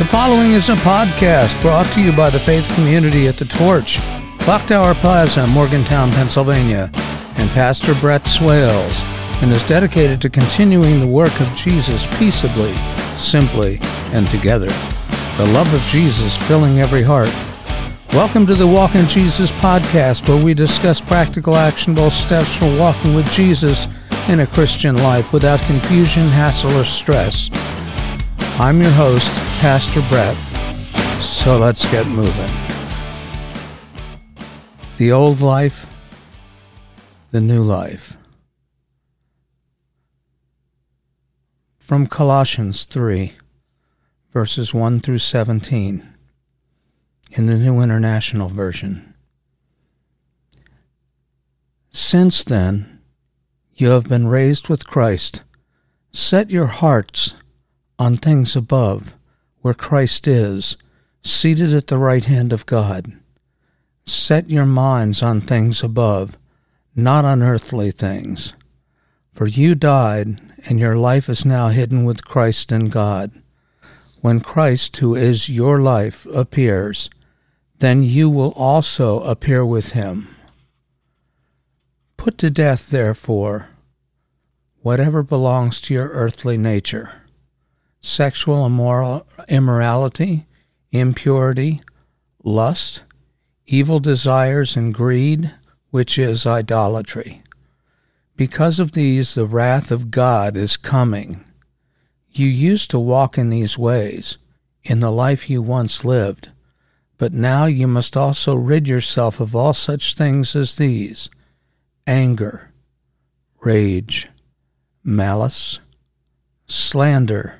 The following is a podcast brought to you by the faith community at the Torch, Clock Tower Plaza, Morgantown, Pennsylvania, and Pastor Brett Swales, and is dedicated to continuing the work of Jesus peaceably, simply, and together. The love of Jesus filling every heart. Welcome to the Walk in Jesus podcast, where we discuss practical, actionable steps for walking with Jesus in a Christian life without confusion, hassle, or stress. I'm your host, Pastor Brett. So let's get moving. The old life, the new life. From Colossians 3, verses 1 through 17, in the New International Version. Since then, you have been raised with Christ. Set your hearts on things above, where Christ is, seated at the right hand of God. Set your minds on things above, not on earthly things. For you died, and your life is now hidden with Christ in God. When Christ, who is your life, appears, then you will also appear with him. Put to death, therefore, whatever belongs to your earthly nature sexual immoral, immorality, impurity, lust, evil desires, and greed, which is idolatry. Because of these, the wrath of God is coming. You used to walk in these ways, in the life you once lived, but now you must also rid yourself of all such things as these anger, rage, malice, slander,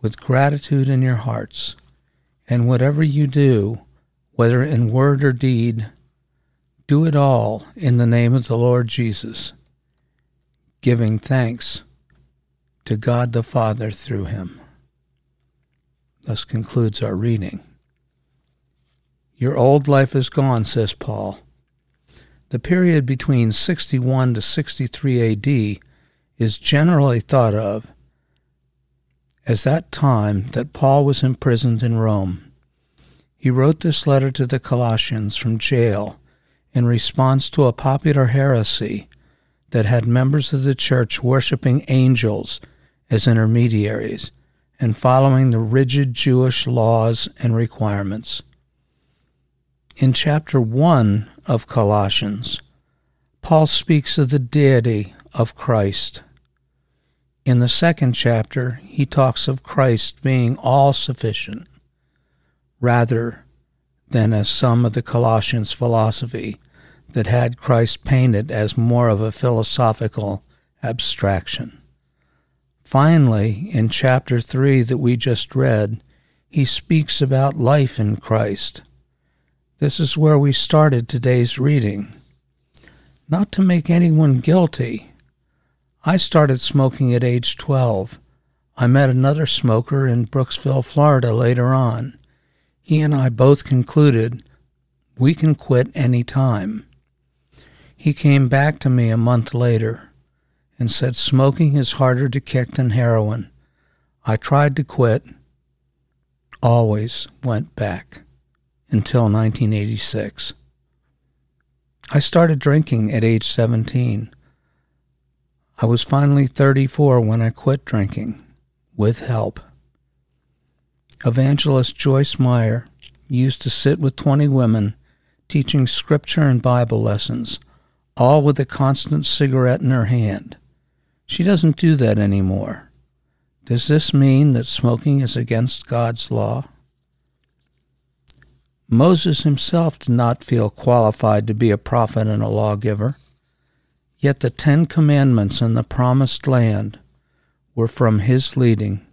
with gratitude in your hearts. And whatever you do, whether in word or deed, do it all in the name of the Lord Jesus, giving thanks to God the Father through him. Thus concludes our reading. Your old life is gone, says Paul. The period between 61 to 63 AD is generally thought of as that time that Paul was imprisoned in Rome. He wrote this letter to the Colossians from jail in response to a popular heresy that had members of the church worshiping angels as intermediaries and following the rigid Jewish laws and requirements. In chapter 1 of Colossians, Paul speaks of the deity of Christ in the second chapter, he talks of Christ being all sufficient, rather than as some of the Colossians' philosophy that had Christ painted as more of a philosophical abstraction. Finally, in chapter 3 that we just read, he speaks about life in Christ. This is where we started today's reading. Not to make anyone guilty, I started smoking at age 12. I met another smoker in Brooksville, Florida later on. He and I both concluded we can quit any time. He came back to me a month later and said smoking is harder to kick than heroin. I tried to quit, always went back until 1986. I started drinking at age 17. I was finally 34 when I quit drinking, with help. Evangelist Joyce Meyer used to sit with 20 women teaching scripture and Bible lessons all with a constant cigarette in her hand. She doesn't do that anymore. Does this mean that smoking is against God's law? Moses himself did not feel qualified to be a prophet and a lawgiver, yet the Ten Commandments in the Promised Land were from his leading.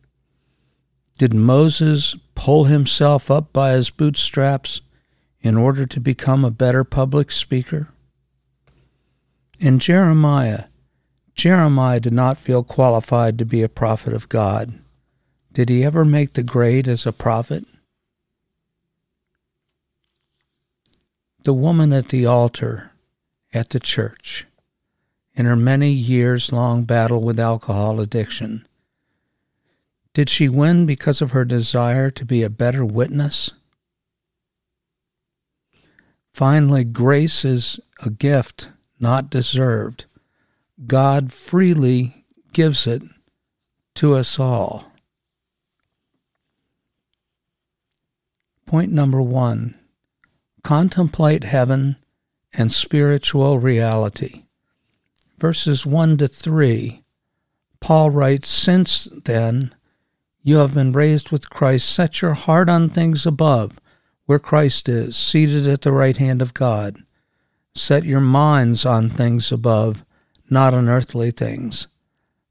Did Moses pull himself up by his bootstraps in order to become a better public speaker? In Jeremiah, Jeremiah did not feel qualified to be a prophet of God. Did he ever make the grade as a prophet? The woman at the altar at the church, in her many years long battle with alcohol addiction, did she win because of her desire to be a better witness? Finally, grace is a gift not deserved. God freely gives it to us all. Point number one contemplate heaven and spiritual reality. Verses 1 to 3, Paul writes, Since then you have been raised with Christ, set your heart on things above, where Christ is, seated at the right hand of God. Set your minds on things above, not on earthly things.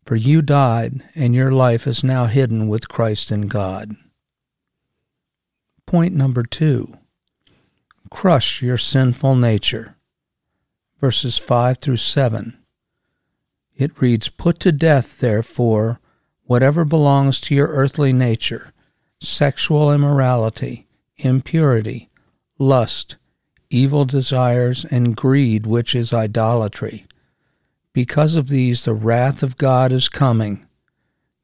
For you died, and your life is now hidden with Christ in God. Point number two crush your sinful nature. Verses 5 through 7. It reads, Put to death, therefore, whatever belongs to your earthly nature sexual immorality, impurity, lust evil desires, and greed, which is idolatry. Because of these, the wrath of God is coming.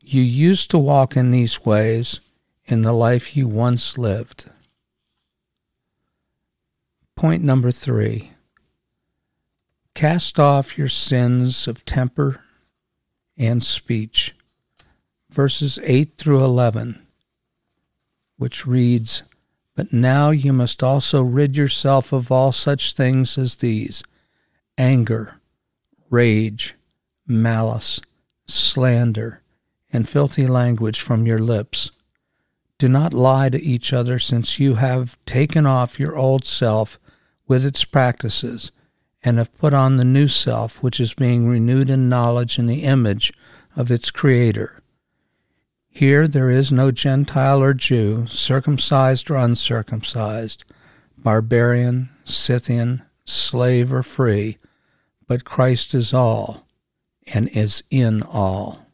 You used to walk in these ways in the life you once lived. Point number three cast off your sins of temper and speech. Verses 8 through 11, which reads, but now you must also rid yourself of all such things as these anger, rage, malice, slander, and filthy language from your lips. Do not lie to each other, since you have taken off your old self with its practices, and have put on the new self, which is being renewed in knowledge in the image of its Creator. Here there is no Gentile or Jew, circumcised or uncircumcised, barbarian, Scythian, slave or free, but Christ is all and is in all.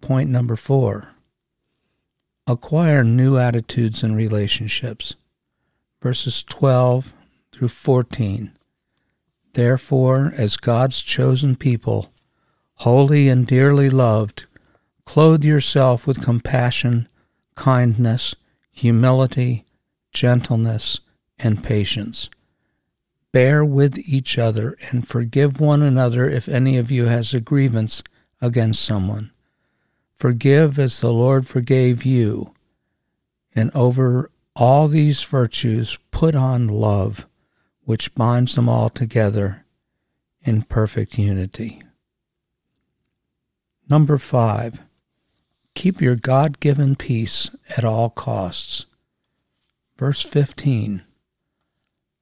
Point number four acquire new attitudes and relationships. Verses 12 through 14. Therefore, as God's chosen people, holy and dearly loved, Clothe yourself with compassion, kindness, humility, gentleness, and patience. Bear with each other and forgive one another if any of you has a grievance against someone. Forgive as the Lord forgave you. And over all these virtues, put on love, which binds them all together in perfect unity. Number five, Keep your God given peace at all costs. Verse 15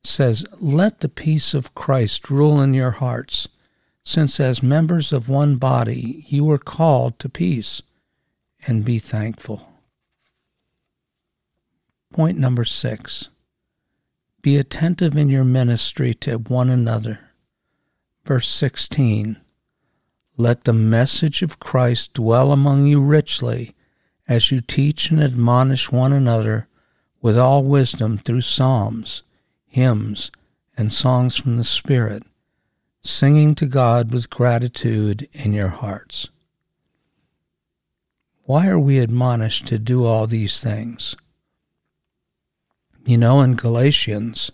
says, Let the peace of Christ rule in your hearts, since as members of one body you are called to peace, and be thankful. Point number six Be attentive in your ministry to one another. Verse 16 Let the message of Christ dwell among you richly as you teach and admonish one another with all wisdom through psalms, hymns, and songs from the Spirit, singing to God with gratitude in your hearts. Why are we admonished to do all these things? You know, in Galatians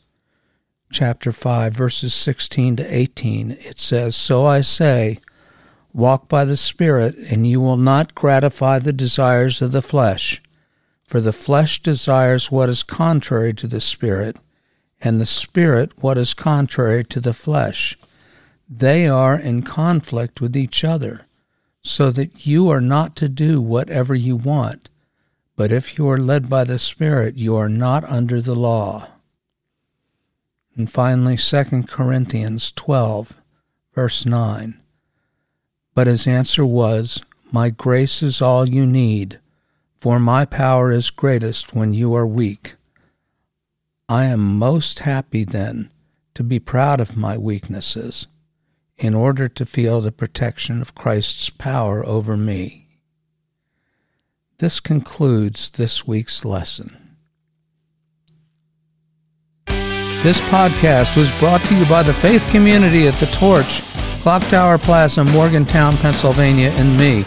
chapter 5, verses 16 to 18, it says, So I say, Walk by the Spirit, and you will not gratify the desires of the flesh. For the flesh desires what is contrary to the Spirit, and the Spirit what is contrary to the flesh. They are in conflict with each other, so that you are not to do whatever you want. But if you are led by the Spirit, you are not under the law. And finally, 2 Corinthians 12, verse 9. But his answer was, My grace is all you need, for my power is greatest when you are weak. I am most happy then to be proud of my weaknesses, in order to feel the protection of Christ's power over me. This concludes this week's lesson. This podcast was brought to you by the faith community at the Torch Clock Tower Plaza, Morgantown, Pennsylvania, and me,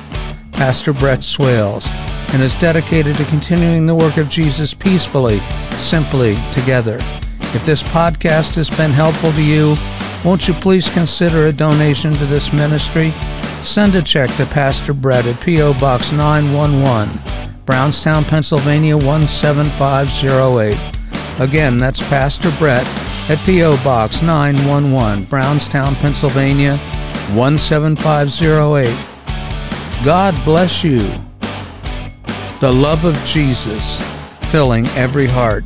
Pastor Brett Swales, and is dedicated to continuing the work of Jesus peacefully, simply, together. If this podcast has been helpful to you, won't you please consider a donation to this ministry? Send a check to Pastor Brett at P.O. Box 911, Brownstown, Pennsylvania 17508. Again, that's Pastor Brett at P.O. Box 911, Brownstown, Pennsylvania 17508. God bless you. The love of Jesus filling every heart.